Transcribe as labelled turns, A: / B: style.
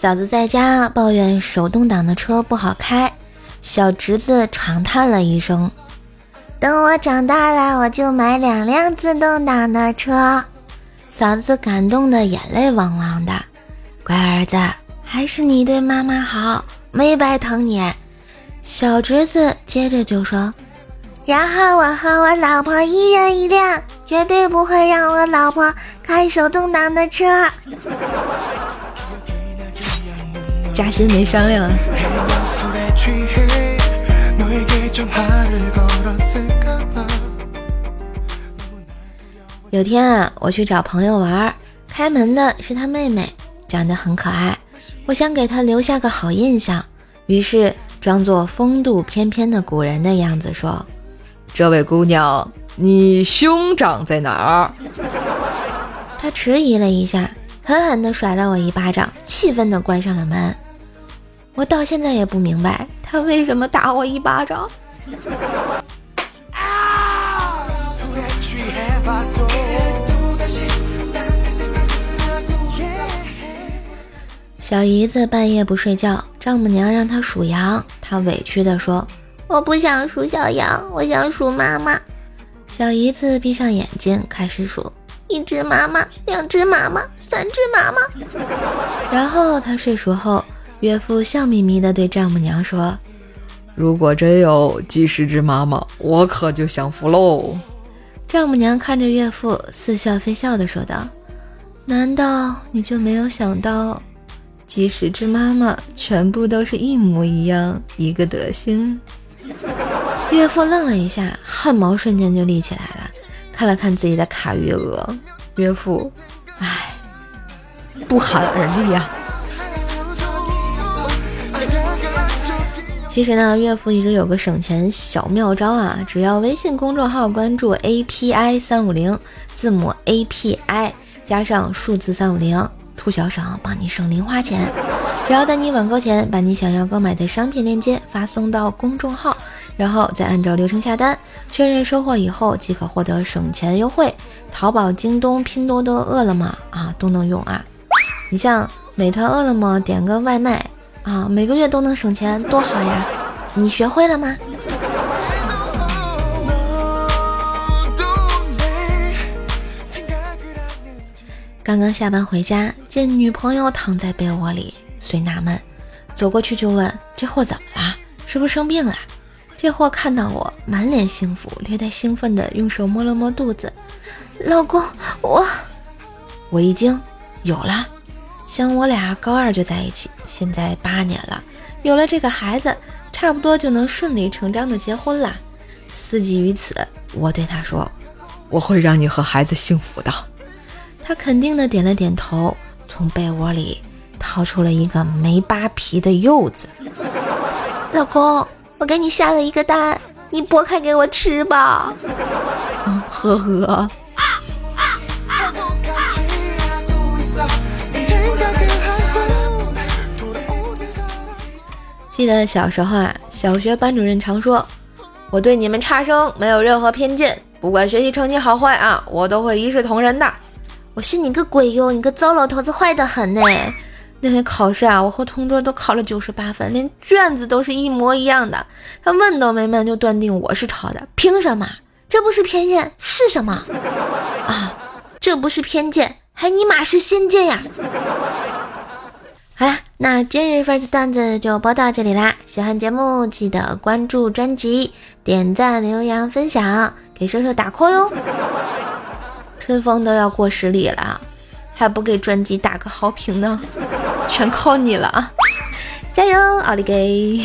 A: 嫂子在家抱怨手动挡的车不好开，小侄子长叹了一声：“
B: 等我长大了，我就买两辆自动挡的车。”
A: 嫂子感动的眼泪汪汪的。乖儿子，还是你对妈妈好，没白疼你。小侄子接着就说：“
B: 然后我和我老婆一人一辆，绝对不会让我老婆开手动挡的车。”
A: 加薪没商量。有天啊，我去找朋友玩，开门的是他妹妹，长得很可爱。我想给她留下个好印象，于是装作风度翩翩的古人的样子说：“
C: 这位姑娘，你兄长在哪儿？”
A: 她迟疑了一下，狠狠地甩了我一巴掌，气愤地关上了门。我到现在也不明白他为什么打我一巴掌。小姨子半夜不睡觉，丈母娘让她数羊，她委屈地说：“
B: 我不想数小羊，我想数妈妈。”
A: 小姨子闭上眼睛开始数：
B: 一只妈妈，两只妈妈，三只妈妈。
A: 然后她睡熟后。岳父笑眯眯地对丈母娘说：“
C: 如果真有几十只妈妈，我可就享福喽。”
A: 丈母娘看着岳父，似笑非笑地说道：“难道你就没有想到，几十只妈妈全部都是一模一样，一个德行？”岳父愣了一下，汗毛瞬间就立起来了，看了看自己的卡余额，岳父，唉，不寒而栗呀。其实呢，岳父一直有个省钱小妙招啊，只要微信公众号关注 API 三五零，字母 API 加上数字三五零，兔小省帮你省零花钱。只要在你网购前把你想要购买的商品链接发送到公众号，然后再按照流程下单，确认收货以后即可获得省钱优惠。淘宝、京东、拼多多、饿了么啊都能用啊。你像美团、饿了么点个外卖。啊，每个月都能省钱，多好呀！你学会了吗？刚刚下班回家，见女朋友躺在被窝里，虽纳闷，走过去就问：“这货怎么了？是不是生病了？”这货看到我，满脸幸福，略带兴奋的用手摸了摸肚子，
B: 老公，我……
A: 我一惊，有了。想我俩高二就在一起，现在八年了，有了这个孩子，差不多就能顺理成章的结婚了。思及于此，我对他说：“
C: 我会让你和孩子幸福的。”
A: 他肯定的点了点头，从被窝里掏出了一个没扒皮的柚子。
B: 老公，我给你下了一个蛋，你剥开给我吃吧。
A: 嗯，呵呵。记得小时候啊，小学班主任常说：“我对你们差生没有任何偏见，不管学习成绩好坏啊，我都会一视同仁的。”
B: 我信你个鬼哟！你个糟老头子，坏的很呢。
A: 那回考试啊，我和同桌都考了九十八分，连卷子都是一模一样的。他问都没问就断定我是抄的，凭什么？
B: 这不是偏见是什么？
A: 啊，这不是偏见，还尼玛是先见呀！好啦，那今日份的段子就播到这里啦！喜欢节目记得关注专辑、点赞、留言、分享，给说说打 call 哟！春风都要过十里了，还不给专辑打个好评呢？全靠你了啊！加油，奥利给！